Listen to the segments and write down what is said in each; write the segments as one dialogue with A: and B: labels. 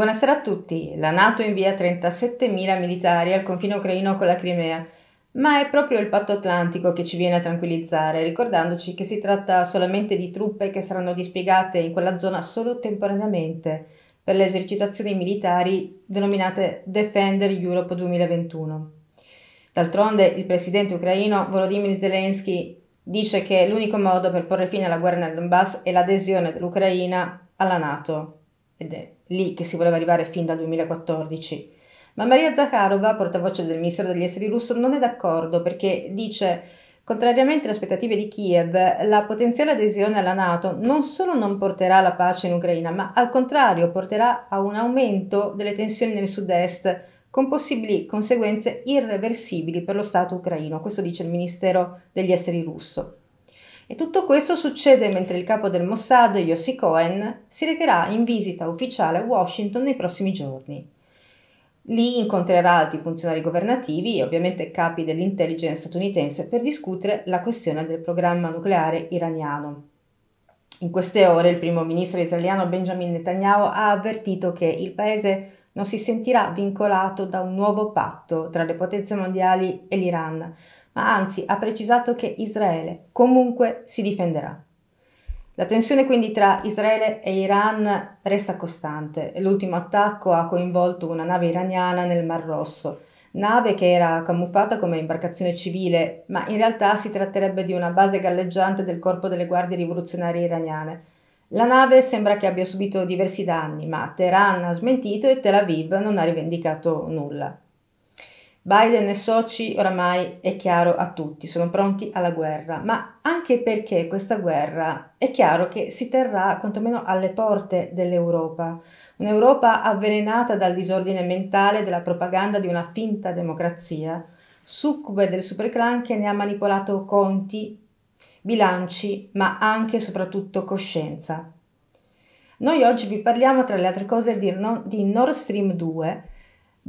A: Buonasera a tutti. La Nato invia 37.000 militari al confine ucraino con la Crimea, ma è proprio il patto atlantico che ci viene a tranquillizzare, ricordandoci che si tratta solamente di truppe che saranno dispiegate in quella zona solo temporaneamente per le esercitazioni militari denominate Defender Europe 2021. D'altronde il presidente ucraino Volodymyr Zelensky dice che l'unico modo per porre fine alla guerra nel Donbass è l'adesione dell'Ucraina alla Nato ed è lì che si voleva arrivare fin dal 2014. Ma Maria Zakharova, portavoce del Ministero degli Esteri russo, non è d'accordo perché dice Contrariamente alle aspettative di Kiev, la potenziale adesione alla Nato non solo non porterà alla pace in Ucraina, ma al contrario porterà a un aumento delle tensioni nel sud-est, con possibili conseguenze irreversibili per lo Stato ucraino. Questo dice il Ministero degli Esteri russo. E tutto questo succede mentre il capo del Mossad, Yossi Cohen, si recherà in visita ufficiale a Washington nei prossimi giorni. Lì incontrerà alti funzionari governativi e ovviamente capi dell'intelligence statunitense per discutere la questione del programma nucleare iraniano. In queste ore il primo ministro israeliano Benjamin Netanyahu ha avvertito che il paese non si sentirà vincolato da un nuovo patto tra le potenze mondiali e l'Iran, ma anzi ha precisato che Israele comunque si difenderà. La tensione quindi tra Israele e Iran resta costante. L'ultimo attacco ha coinvolto una nave iraniana nel Mar Rosso, nave che era camuffata come imbarcazione civile, ma in realtà si tratterebbe di una base galleggiante del corpo delle guardie rivoluzionarie iraniane. La nave sembra che abbia subito diversi danni, ma Teheran ha smentito e Tel Aviv non ha rivendicato nulla. Biden e soci oramai è chiaro a tutti, sono pronti alla guerra, ma anche perché questa guerra è chiaro che si terrà quantomeno alle porte dell'Europa, un'Europa avvelenata dal disordine mentale della propaganda di una finta democrazia, succube del superclan che ne ha manipolato conti, bilanci, ma anche e soprattutto coscienza. Noi oggi vi parliamo tra le altre cose di, Nord Stream 2,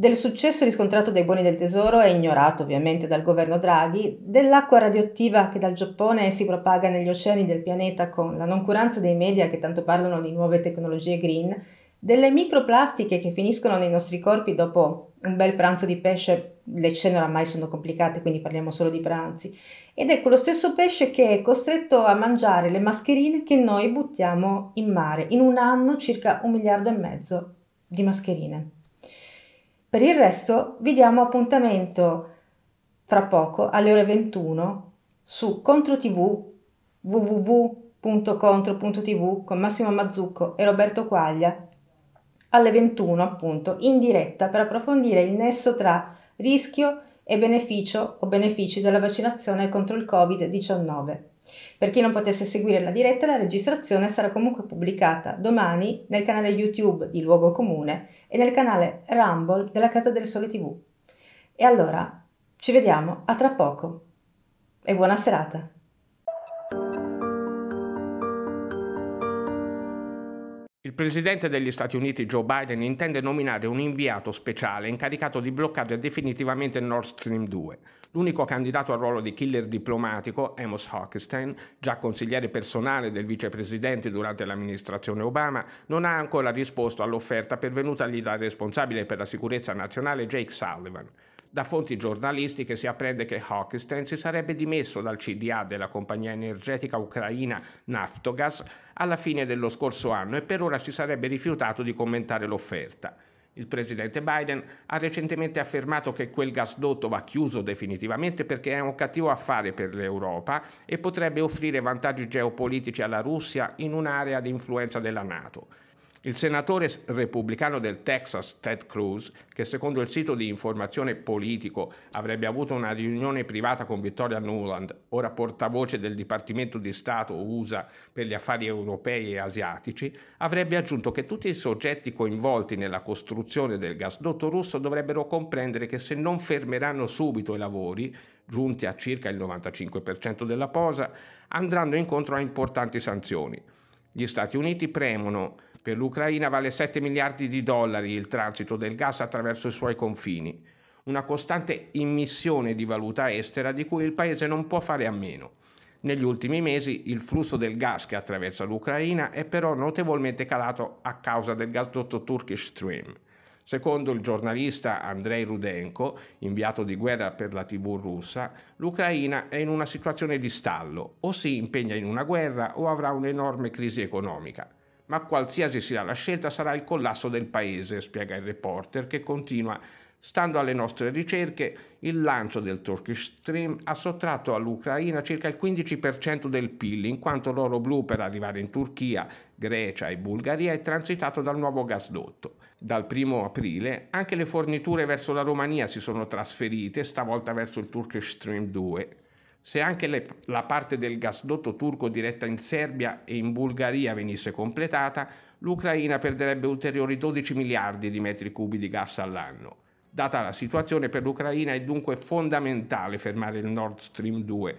A: del successo riscontrato dai buoni del tesoro e ignorato ovviamente dal governo Draghi, dell'acqua radioattiva che dal Giappone si propaga negli oceani del pianeta con la noncuranza dei media che tanto parlano di nuove tecnologie green, delle microplastiche che finiscono nei nostri corpi dopo un bel pranzo di pesce, le cene oramai sono complicate quindi parliamo solo di pranzi, ed è quello stesso pesce che è costretto a mangiare le mascherine che noi buttiamo in mare, in un anno circa un miliardo e mezzo di mascherine. Per il resto vi diamo appuntamento fra poco alle ore 21 su Contro TV www.contro.tv con Massimo Mazzucco e Roberto Quaglia alle 21 appunto in diretta per approfondire il nesso tra rischio e beneficio o benefici della vaccinazione contro il Covid-19. Per chi non potesse seguire la diretta, la registrazione sarà comunque pubblicata domani nel canale YouTube di Luogo Comune e nel canale Rumble della Casa del Sole TV. E allora, ci vediamo a tra poco e buona serata.
B: Il presidente degli Stati Uniti Joe Biden intende nominare un inviato speciale incaricato di bloccare definitivamente Nord Stream 2 L'unico candidato al ruolo di killer diplomatico, Amos Hochstein, già consigliere personale del vicepresidente durante l'amministrazione Obama, non ha ancora risposto all'offerta pervenutagli dal responsabile per la sicurezza nazionale Jake Sullivan. Da fonti giornalistiche si apprende che Hochstein si sarebbe dimesso dal CDA della compagnia energetica ucraina Naftogaz alla fine dello scorso anno e per ora si sarebbe rifiutato di commentare l'offerta. Il presidente Biden ha recentemente affermato che quel gasdotto va chiuso definitivamente perché è un cattivo affare per l'Europa e potrebbe offrire vantaggi geopolitici alla Russia in un'area di influenza della Nato. Il senatore repubblicano del Texas, Ted Cruz, che secondo il sito di informazione politico avrebbe avuto una riunione privata con Victoria Nuland, ora portavoce del Dipartimento di Stato USA per gli affari europei e asiatici, avrebbe aggiunto che tutti i soggetti coinvolti nella costruzione del gasdotto russo dovrebbero comprendere che se non fermeranno subito i lavori, giunti a circa il 95% della posa, andranno incontro a importanti sanzioni. Gli Stati Uniti premono per l'Ucraina vale 7 miliardi di dollari il transito del gas attraverso i suoi confini, una costante immissione di valuta estera di cui il paese non può fare a meno. Negli ultimi mesi il flusso del gas che attraversa l'Ucraina è però notevolmente calato a causa del gasdotto Turkish Stream. Secondo il giornalista Andrei Rudenko, inviato di guerra per la TV russa, l'Ucraina è in una situazione di stallo, o si impegna in una guerra o avrà un'enorme crisi economica. Ma qualsiasi sia la scelta sarà il collasso del paese, spiega il reporter che continua Stando alle nostre ricerche, il lancio del Turkish Stream ha sottratto all'Ucraina circa il 15% del PIL, in quanto l'oro blu per arrivare in Turchia, Grecia e Bulgaria è transitato dal nuovo gasdotto. Dal 1 aprile anche le forniture verso la Romania si sono trasferite, stavolta verso il Turkish Stream 2. Se anche le, la parte del gasdotto turco diretta in Serbia e in Bulgaria venisse completata, l'Ucraina perderebbe ulteriori 12 miliardi di metri cubi di gas all'anno. Data la situazione per l'Ucraina è dunque fondamentale fermare il Nord Stream 2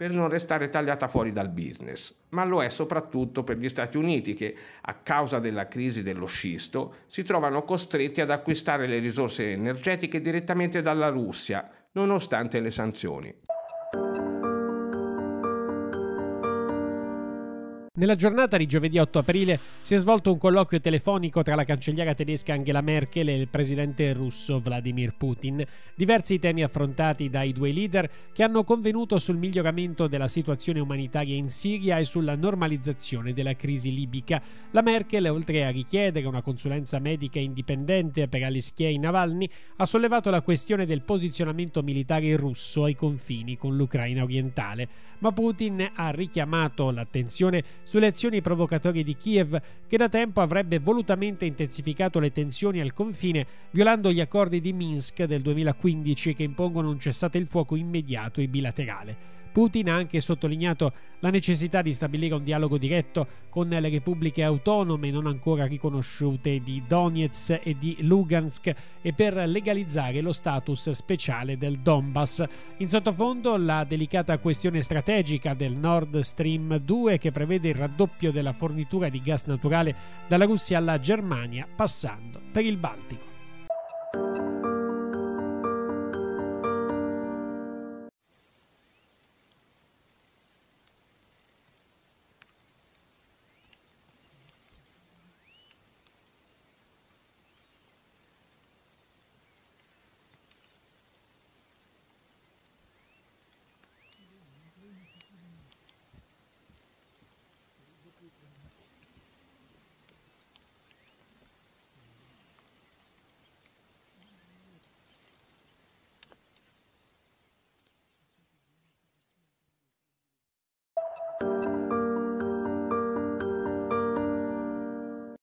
B: per non restare tagliata fuori dal business, ma lo è soprattutto per gli Stati Uniti che, a causa della crisi dello scisto, si trovano costretti ad acquistare le risorse energetiche direttamente dalla Russia, nonostante le sanzioni.
C: Nella giornata di giovedì 8 aprile si è svolto un colloquio telefonico tra la cancelliera tedesca Angela Merkel e il presidente russo Vladimir Putin. Diversi temi affrontati dai due leader che hanno convenuto sul miglioramento della situazione umanitaria in Siria e sulla normalizzazione della crisi libica. La Merkel, oltre a richiedere una consulenza medica indipendente per Alexei Navalny, ha sollevato la questione del posizionamento militare russo ai confini con l'Ucraina orientale. Ma Putin ha richiamato l'attenzione sulle azioni provocatorie di Kiev, che da tempo avrebbe volutamente intensificato le tensioni al confine, violando gli accordi di Minsk del 2015 che impongono un cessate il fuoco immediato e bilaterale. Putin ha anche sottolineato la necessità di stabilire un dialogo diretto con le repubbliche autonome non ancora riconosciute di Donetsk e di Lugansk e per legalizzare lo status speciale del Donbass. In sottofondo la delicata questione strategica del Nord Stream 2 che prevede il raddoppio della fornitura di gas naturale dalla Russia alla Germania passando per il Baltico.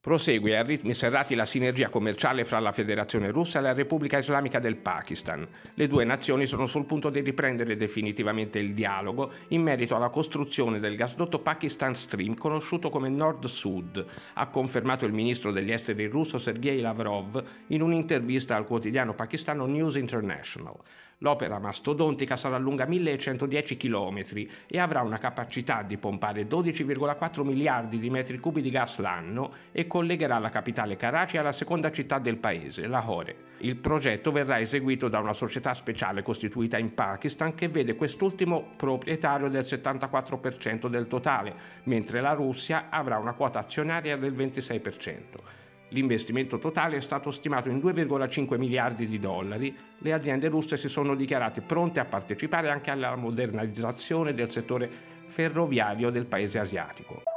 B: Prosegue a ritmi serrati la sinergia commerciale fra la Federazione Russa e la Repubblica Islamica del Pakistan. Le due nazioni sono sul punto di riprendere definitivamente il dialogo in merito alla costruzione del gasdotto Pakistan Stream conosciuto come Nord Sud, ha confermato il ministro degli esteri russo Sergei Lavrov in un'intervista al quotidiano pakistano News International. L'opera mastodontica sarà lunga 1110 km e avrà una capacità di pompare 12,4 miliardi di metri cubi di gas l'anno e collegherà la capitale Karachi alla seconda città del paese, Lahore. Il progetto verrà eseguito da una società speciale costituita in Pakistan che vede quest'ultimo proprietario del 74% del totale, mentre la Russia avrà una quota azionaria del 26%. L'investimento totale è stato stimato in 2,5 miliardi di dollari. Le aziende russe si sono dichiarate pronte a partecipare anche alla modernizzazione del settore ferroviario del paese asiatico.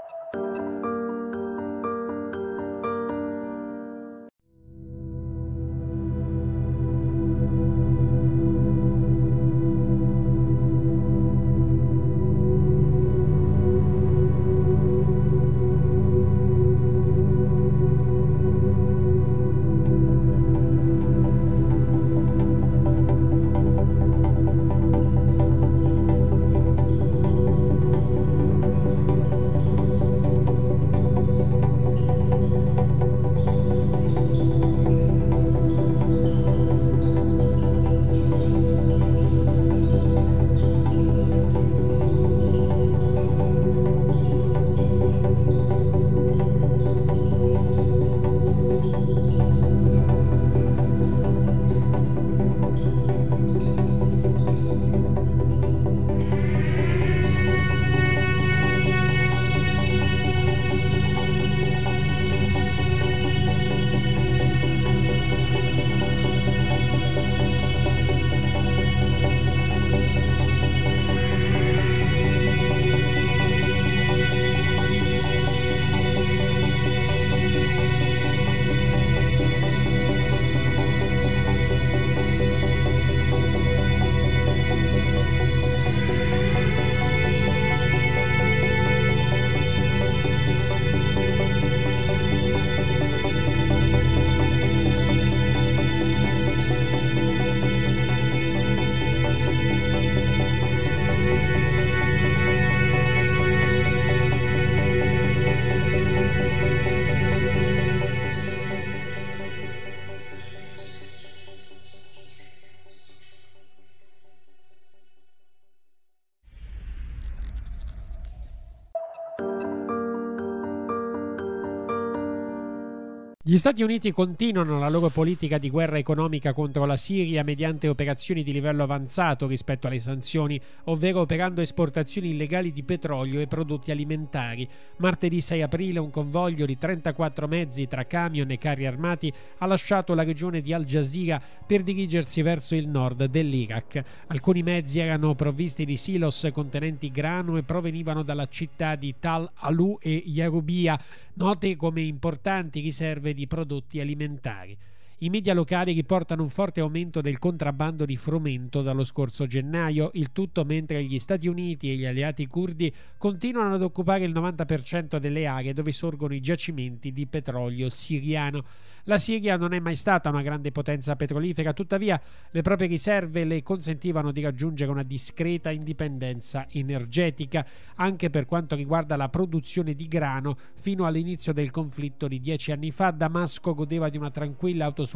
C: Gli Stati Uniti continuano la loro politica di guerra economica contro la Siria mediante operazioni di livello avanzato rispetto alle sanzioni, ovvero operando esportazioni illegali di petrolio e prodotti alimentari. Martedì 6 aprile un convoglio di 34 mezzi tra camion e carri armati ha lasciato la regione di Al Jazeera per dirigersi verso il nord dell'Iraq. Alcuni mezzi erano provvisti di silos contenenti grano e provenivano dalla città di Tal Alu e Yarubia, note come importanti riserve di prodotti alimentari. I media locali riportano un forte aumento del contrabbando di frumento dallo scorso gennaio, il tutto mentre gli Stati Uniti e gli alleati curdi continuano ad occupare il 90% delle aree dove sorgono i giacimenti di petrolio siriano. La Siria non è mai stata una grande potenza petrolifera, tuttavia le proprie riserve le consentivano di raggiungere una discreta indipendenza energetica, anche per quanto riguarda la produzione di grano. Fino all'inizio del conflitto di dieci anni fa, Damasco godeva di una tranquilla autosufficienza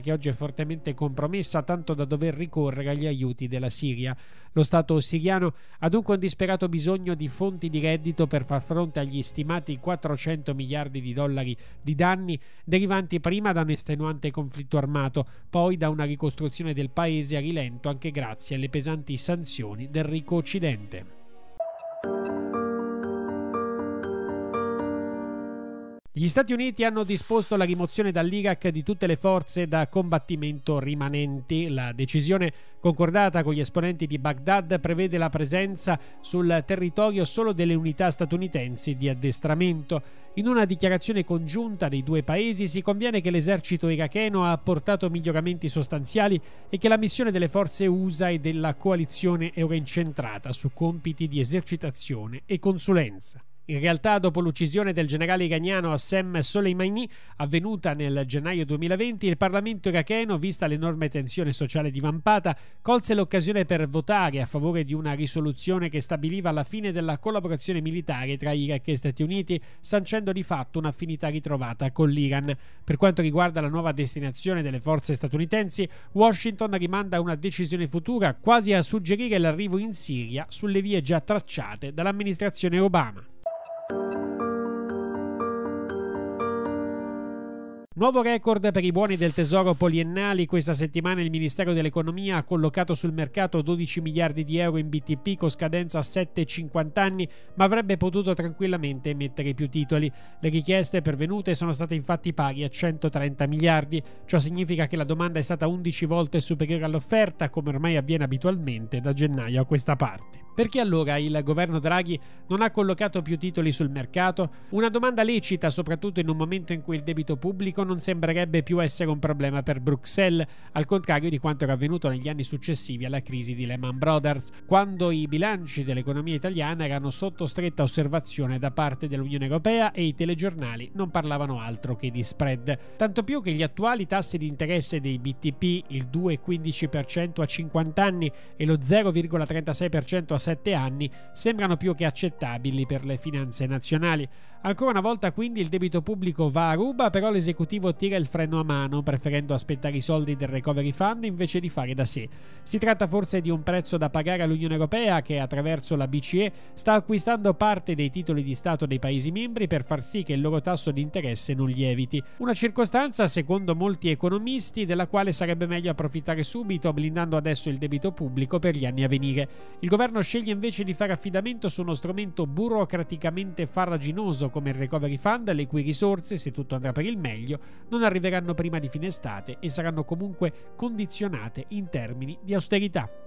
C: che oggi è fortemente compromessa, tanto da dover ricorrere agli aiuti della Siria. Lo Stato siriano ha dunque un disperato bisogno di fonti di reddito per far fronte agli stimati 400 miliardi di dollari di danni derivanti prima da un estenuante conflitto armato, poi da una ricostruzione del paese a rilento anche grazie alle pesanti sanzioni del ricco Occidente. Gli Stati Uniti hanno disposto la rimozione dall'Iraq di tutte le forze da combattimento rimanenti. La decisione concordata con gli esponenti di Baghdad prevede la presenza sul territorio solo delle unità statunitensi di addestramento. In una dichiarazione congiunta dei due paesi si conviene che l'esercito iracheno ha apportato miglioramenti sostanziali e che la missione delle forze USA e della coalizione è ora incentrata su compiti di esercitazione e consulenza. In realtà, dopo l'uccisione del generale iraniano Assem Soleimani, avvenuta nel gennaio 2020, il Parlamento iracheno, vista l'enorme tensione sociale divampata, colse l'occasione per votare a favore di una risoluzione che stabiliva la fine della collaborazione militare tra Iraq e Stati Uniti, sancendo di fatto un'affinità ritrovata con l'Iran. Per quanto riguarda la nuova destinazione delle forze statunitensi, Washington rimanda una decisione futura, quasi a suggerire l'arrivo in Siria sulle vie già tracciate dall'amministrazione Obama. Nuovo record per i buoni del tesoro poliennali. Questa settimana il Ministero dell'Economia ha collocato sul mercato 12 miliardi di euro in BTP con scadenza a 7,50 anni, ma avrebbe potuto tranquillamente emettere più titoli. Le richieste pervenute sono state infatti pari a 130 miliardi. Ciò significa che la domanda è stata 11 volte superiore all'offerta, come ormai avviene abitualmente da gennaio a questa parte. Perché allora il governo Draghi non ha collocato più titoli sul mercato? Una domanda lecita, soprattutto in un momento in cui il debito pubblico non sembrerebbe più essere un problema per Bruxelles, al contrario di quanto era avvenuto negli anni successivi alla crisi di Lehman Brothers, quando i bilanci dell'economia italiana erano sotto stretta osservazione da parte dell'Unione Europea e i telegiornali non parlavano altro che di spread. Tanto più che gli attuali tassi di interesse dei BTP, il 2,15% a 50 anni e lo 0,36% a 7 anni sembrano più che accettabili per le finanze nazionali. Ancora una volta quindi il debito pubblico va a ruba, però l'esecutivo tira il freno a mano, preferendo aspettare i soldi del recovery fund invece di fare da sé. Si tratta forse di un prezzo da pagare all'Unione Europea che attraverso la BCE sta acquistando parte dei titoli di Stato dei Paesi membri per far sì che il loro tasso di interesse non lieviti. Una circostanza, secondo molti economisti, della quale sarebbe meglio approfittare subito, blindando adesso il debito pubblico per gli anni a venire. Il governo sceglie invece di fare affidamento su uno strumento burocraticamente farraginoso come il Recovery Fund, le cui risorse, se tutto andrà per il meglio, non arriveranno prima di fine estate e saranno comunque condizionate in termini di austerità.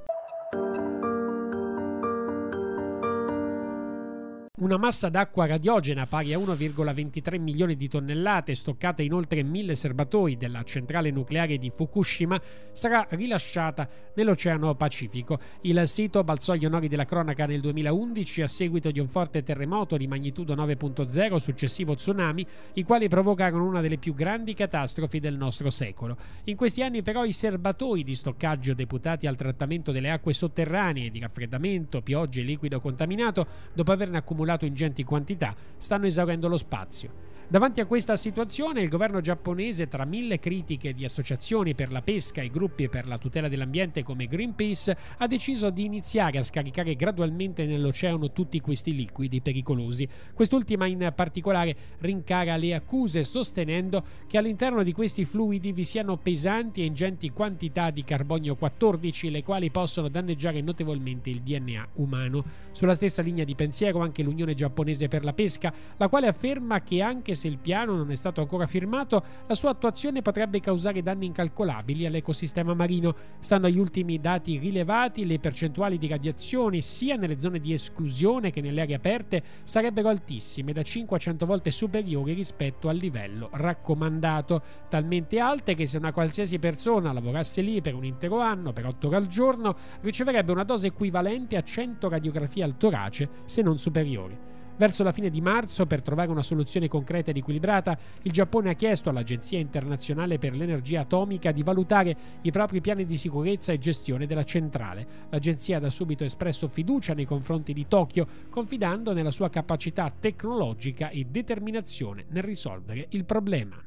C: Una massa d'acqua radiogena pari a 1,23 milioni di tonnellate stoccata in oltre mille serbatoi della centrale nucleare di Fukushima sarà rilasciata nell'Oceano Pacifico. Il sito balzò agli onori della cronaca nel 2011 a seguito di un forte terremoto di magnitudo 9.0 successivo tsunami, i quali provocarono una delle più grandi catastrofi del nostro secolo. In questi anni però i serbatoi di stoccaggio deputati al trattamento delle acque sotterranee di raffreddamento, piogge e liquido contaminato, dopo averne accumulato accumulato ingenti quantità, stanno esaurendo lo spazio. Davanti a questa situazione il governo giapponese, tra mille critiche di associazioni per la pesca e gruppi per la tutela dell'ambiente come Greenpeace, ha deciso di iniziare a scaricare gradualmente nell'oceano tutti questi liquidi pericolosi. Quest'ultima in particolare rincara le accuse sostenendo che all'interno di questi fluidi vi siano pesanti e ingenti quantità di carbonio 14 le quali possono danneggiare notevolmente il DNA umano. Sulla stessa linea di pensiero anche l'Unione giapponese per la pesca, la quale afferma che anche se il piano non è stato ancora firmato, la sua attuazione potrebbe causare danni incalcolabili all'ecosistema marino. Stando agli ultimi dati rilevati, le percentuali di radiazioni sia nelle zone di esclusione che nelle aree aperte sarebbero altissime, da 5 a 100 volte superiori rispetto al livello raccomandato, talmente alte che se una qualsiasi persona lavorasse lì per un intero anno, per 8 ore al giorno, riceverebbe una dose equivalente a 100 radiografie al torace, se non superiori. Verso la fine di marzo, per trovare una soluzione concreta ed equilibrata, il Giappone ha chiesto all'Agenzia internazionale per l'energia atomica di valutare i propri piani di sicurezza e gestione della centrale. L'agenzia ha da subito espresso fiducia nei confronti di Tokyo, confidando nella sua capacità tecnologica e determinazione nel risolvere il problema.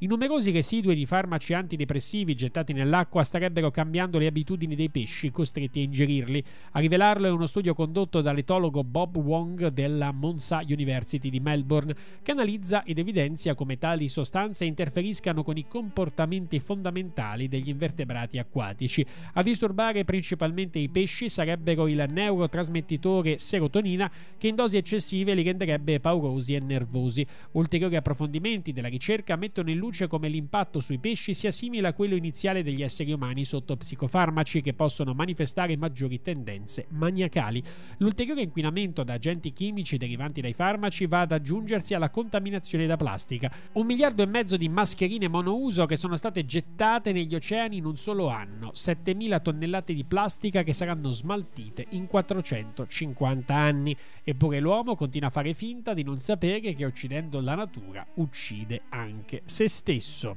C: I numerosi residui di farmaci antidepressivi gettati nell'acqua starebbero cambiando le abitudini dei pesci costretti a ingerirli. A rivelarlo è uno studio condotto dall'etologo Bob Wong della Monsa University di Melbourne, che analizza ed evidenzia come tali sostanze interferiscano con i comportamenti fondamentali degli invertebrati acquatici. A disturbare principalmente i pesci sarebbero il neurotrasmettitore serotonina, che in dosi eccessive li renderebbe paurosi e nervosi. Ulteriori approfondimenti della ricerca mettono in luce luce come l'impatto sui pesci sia simile a quello iniziale degli esseri umani sotto psicofarmaci che possono manifestare maggiori tendenze maniacali. L'ulteriore inquinamento da agenti chimici derivanti dai farmaci va ad aggiungersi alla contaminazione da plastica. Un miliardo e mezzo di mascherine monouso che sono state gettate negli oceani in un solo anno, 7000 tonnellate di plastica che saranno smaltite in 450 anni. Eppure l'uomo continua a fare finta di non sapere che uccidendo la natura uccide anche se stesso.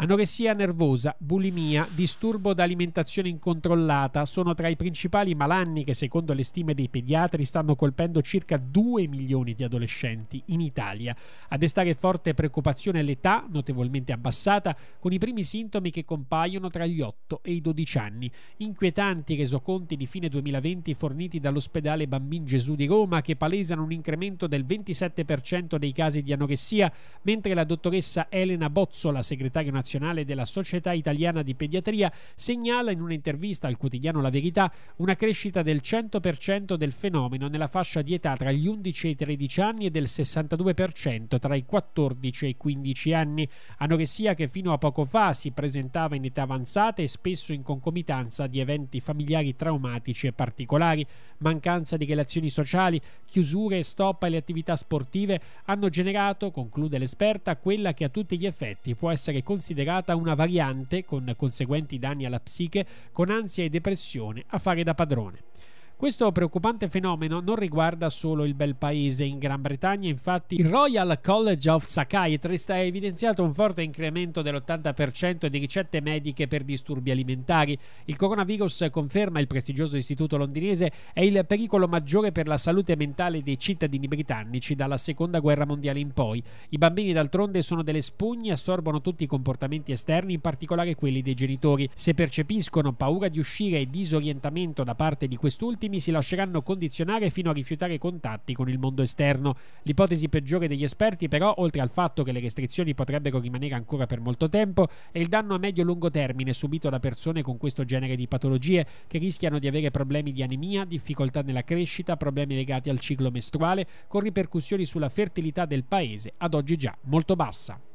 C: Anoressia nervosa, bulimia, disturbo da alimentazione incontrollata sono tra i principali malanni che secondo le stime dei pediatri stanno colpendo circa 2 milioni di adolescenti in Italia. A destare forte preoccupazione l'età, notevolmente abbassata, con i primi sintomi che compaiono tra gli 8 e i 12 anni. Inquietanti resoconti di fine 2020 forniti dall'ospedale Bambin Gesù di Roma che palesano un incremento del 27% dei casi di anoressia, mentre la dottoressa Elena Bozzola, segretaria nazionale nazionale della Società Italiana di Pediatria segnala in un'intervista al quotidiano La Verità una crescita del 100% del fenomeno nella fascia di età tra gli 11 e i 13 anni e del 62% tra i 14 e i 15 anni. Anoressia che fino a poco fa si presentava in età avanzata e spesso in concomitanza di eventi familiari traumatici e particolari, mancanza di relazioni sociali, chiusure e stop alle attività sportive hanno generato, conclude l'esperta, quella che a tutti gli effetti può essere considerata considerata una variante con conseguenti danni alla psiche, con ansia e depressione a fare da padrone. Questo preoccupante fenomeno non riguarda solo il bel paese. In Gran Bretagna, infatti, il Royal College of Psychiatrists ha evidenziato un forte incremento dell'80% di ricette mediche per disturbi alimentari. Il coronavirus, conferma il prestigioso istituto londinese, è il pericolo maggiore per la salute mentale dei cittadini britannici dalla seconda guerra mondiale in poi. I bambini, d'altronde, sono delle spugne e assorbono tutti i comportamenti esterni, in particolare quelli dei genitori. Se percepiscono paura di uscire e disorientamento da parte di quest'ultimi, ultimi si lasceranno condizionare fino a rifiutare contatti con il mondo esterno. L'ipotesi peggiore degli esperti, però, oltre al fatto che le restrizioni potrebbero rimanere ancora per molto tempo, è il danno a medio-lungo termine subito da persone con questo genere di patologie che rischiano di avere problemi di anemia, difficoltà nella crescita, problemi legati al ciclo mestruale, con ripercussioni sulla fertilità del paese, ad oggi già molto bassa.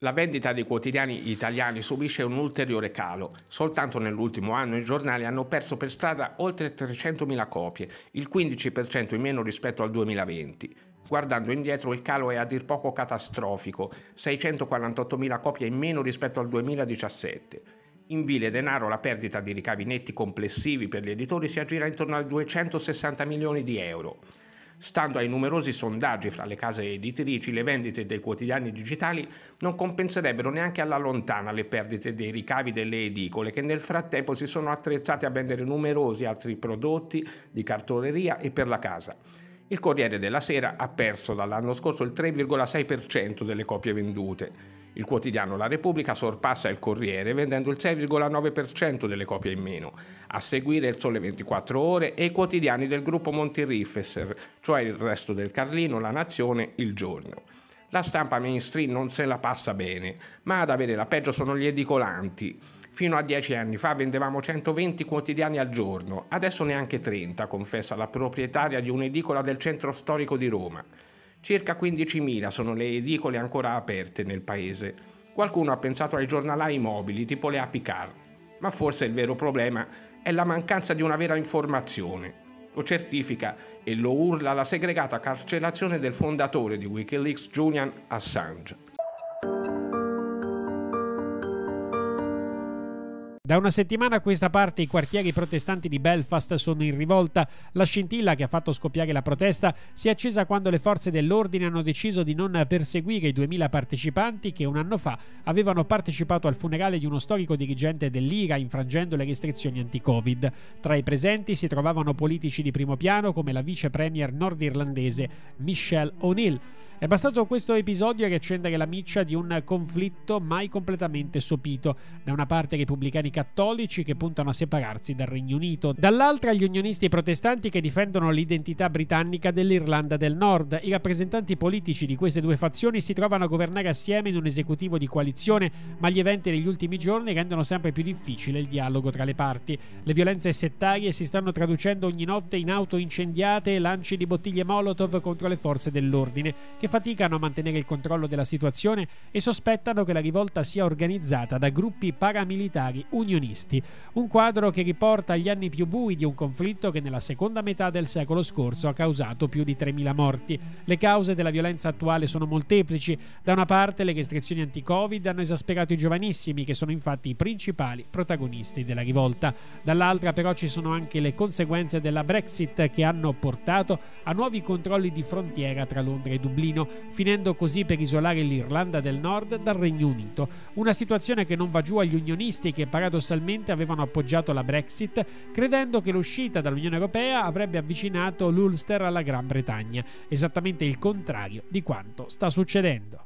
B: La vendita dei quotidiani italiani subisce un ulteriore calo. Soltanto nell'ultimo anno i giornali hanno perso per strada oltre 300.000 copie, il 15% in meno rispetto al 2020. Guardando indietro il calo è a dir poco catastrofico, 648.000 copie in meno rispetto al 2017. In vile denaro la perdita di ricavi netti complessivi per gli editori si aggira intorno ai 260 milioni di euro. Stando ai numerosi sondaggi fra le case editrici, le vendite dei quotidiani digitali non compenserebbero neanche alla lontana le perdite dei ricavi delle edicole che nel frattempo si sono attrezzate a vendere numerosi altri prodotti di cartoleria e per la casa. Il Corriere della Sera ha perso dall'anno scorso il 3,6% delle copie vendute. Il quotidiano La Repubblica sorpassa il Corriere vendendo il 6,9% delle copie in meno. A seguire il Sole 24 Ore e i quotidiani del gruppo Montirifes, cioè il resto del Carlino, La Nazione, Il Giorno. La stampa mainstream non se la passa bene, ma ad avere la peggio sono gli edicolanti. Fino a dieci anni fa vendevamo 120 quotidiani al giorno, adesso neanche 30, confessa la proprietaria di un'edicola del centro storico di Roma. Circa 15.000 sono le edicole ancora aperte nel paese. Qualcuno ha pensato ai giornalai mobili tipo le Apicar, ma forse il vero problema è la mancanza di una vera informazione. Lo certifica e lo urla la segregata carcerazione del fondatore di Wikileaks Julian Assange.
C: Da una settimana a questa parte i quartieri protestanti di Belfast sono in rivolta. La scintilla che ha fatto scoppiare la protesta si è accesa quando le forze dell'ordine hanno deciso di non perseguire i 2000 partecipanti che un anno fa avevano partecipato al funerale di uno storico dirigente dell'IRA infrangendo le restrizioni anti-Covid. Tra i presenti si trovavano politici di primo piano come la vice premier nordirlandese Michelle O'Neill. È bastato questo episodio a riaccendere la miccia di un conflitto mai completamente sopito. Da una parte i repubblicani cattolici che puntano a separarsi dal Regno Unito, dall'altra gli unionisti protestanti che difendono l'identità britannica dell'Irlanda del Nord. I rappresentanti politici di queste due fazioni si trovano a governare assieme in un esecutivo di coalizione, ma gli eventi degli ultimi giorni rendono sempre più difficile il dialogo tra le parti. Le violenze settarie si stanno traducendo ogni notte in auto incendiate e lanci di bottiglie Molotov contro le forze dell'ordine, che che faticano a mantenere il controllo della situazione e sospettano che la rivolta sia organizzata da gruppi paramilitari unionisti. Un quadro che riporta agli anni più bui di un conflitto che nella seconda metà del secolo scorso ha causato più di 3.000 morti. Le cause della violenza attuale sono molteplici. Da una parte le restrizioni anti-Covid hanno esasperato i giovanissimi, che sono infatti i principali protagonisti della rivolta. Dall'altra però ci sono anche le conseguenze della Brexit che hanno portato a nuovi controlli di frontiera tra Londra e Dublino Dublino, finendo così per isolare l'Irlanda del Nord dal Regno Unito. Una situazione che non va giù agli unionisti che paradossalmente avevano appoggiato la Brexit, credendo che l'uscita dall'Unione Europea avrebbe avvicinato l'Ulster alla Gran Bretagna, esattamente il contrario di quanto sta succedendo.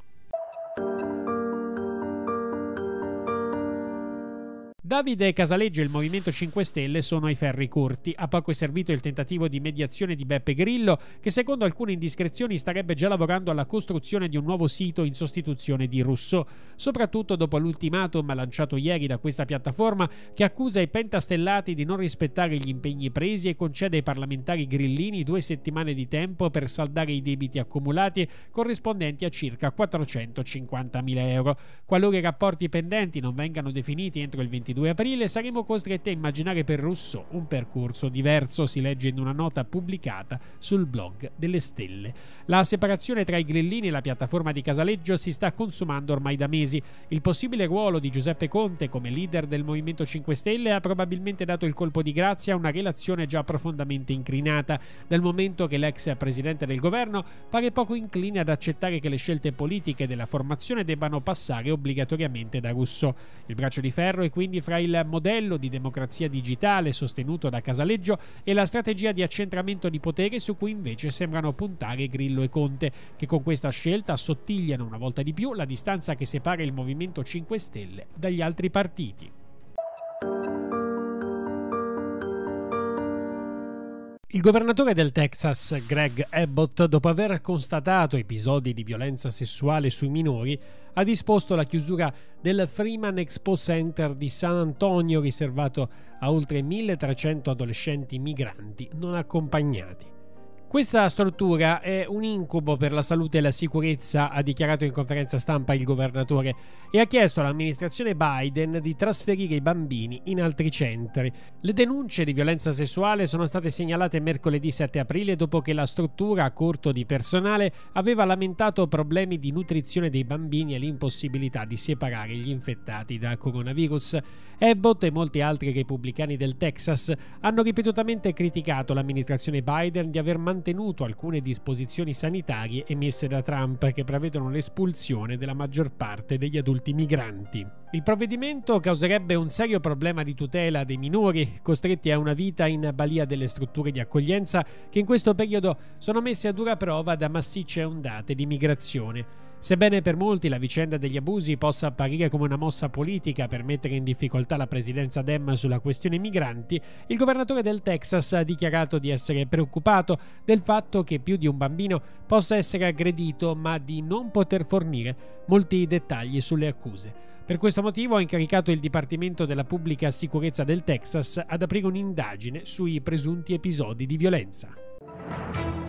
C: Davide Casaleggio e il Movimento 5 Stelle sono ai ferri corti. A poco è servito il tentativo di mediazione di Beppe Grillo, che secondo alcune indiscrezioni starebbe già lavorando alla costruzione di un nuovo sito in sostituzione di Russo, soprattutto dopo l'ultimatum lanciato ieri da questa piattaforma che accusa i pentastellati di non rispettare gli impegni presi e concede ai parlamentari grillini due settimane di tempo per saldare i debiti accumulati corrispondenti a circa 450 mila euro. Qualora i rapporti pendenti non vengano definiti entro il 22 2 aprile saremo costretti a immaginare per Rousseau un percorso diverso, si legge in una nota pubblicata sul blog delle stelle. La separazione tra i grillini e la piattaforma di Casaleggio si sta consumando ormai da mesi. Il possibile ruolo di Giuseppe Conte come leader del Movimento 5 Stelle ha probabilmente dato il colpo di grazia a una relazione già profondamente incrinata, dal momento che l'ex presidente del governo pare poco incline ad accettare che le scelte politiche della formazione debbano passare obbligatoriamente da Rousseau. Il braccio di ferro è quindi fra il modello di democrazia digitale sostenuto da Casaleggio e la strategia di accentramento di potere su cui invece sembrano puntare Grillo e Conte, che con questa scelta assottigliano una volta di più la distanza che separa il Movimento 5 Stelle dagli altri partiti. Il governatore del Texas, Greg Abbott, dopo aver constatato episodi di violenza sessuale sui minori, ha disposto la chiusura del Freeman Expo Center di San Antonio riservato a oltre 1300 adolescenti migranti non accompagnati. Questa struttura è un incubo per la salute e la sicurezza, ha dichiarato in conferenza stampa il governatore, e ha chiesto all'amministrazione Biden di trasferire i bambini in altri centri. Le denunce di violenza sessuale sono state segnalate mercoledì 7 aprile dopo che la struttura, a corto di personale, aveva lamentato problemi di nutrizione dei bambini e l'impossibilità di separare gli infettati da coronavirus. Abbott e molti altri repubblicani del Texas hanno ripetutamente criticato l'amministrazione Biden di aver mantenuto mantenuto alcune disposizioni sanitarie emesse da Trump che prevedono l'espulsione della maggior parte degli adulti migranti. Il provvedimento causerebbe un serio problema di tutela dei minori costretti a una vita in balia delle strutture di accoglienza che in questo periodo sono messe a dura prova da massicce ondate di migrazione. Sebbene per molti la vicenda degli abusi possa apparire come una mossa politica per mettere in difficoltà la presidenza Dem sulla questione migranti, il governatore del Texas ha dichiarato di essere preoccupato del fatto che più di un bambino possa essere aggredito ma di non poter fornire molti dettagli sulle accuse. Per questo motivo ha incaricato il Dipartimento della Pubblica Sicurezza del Texas ad aprire un'indagine sui presunti episodi di violenza.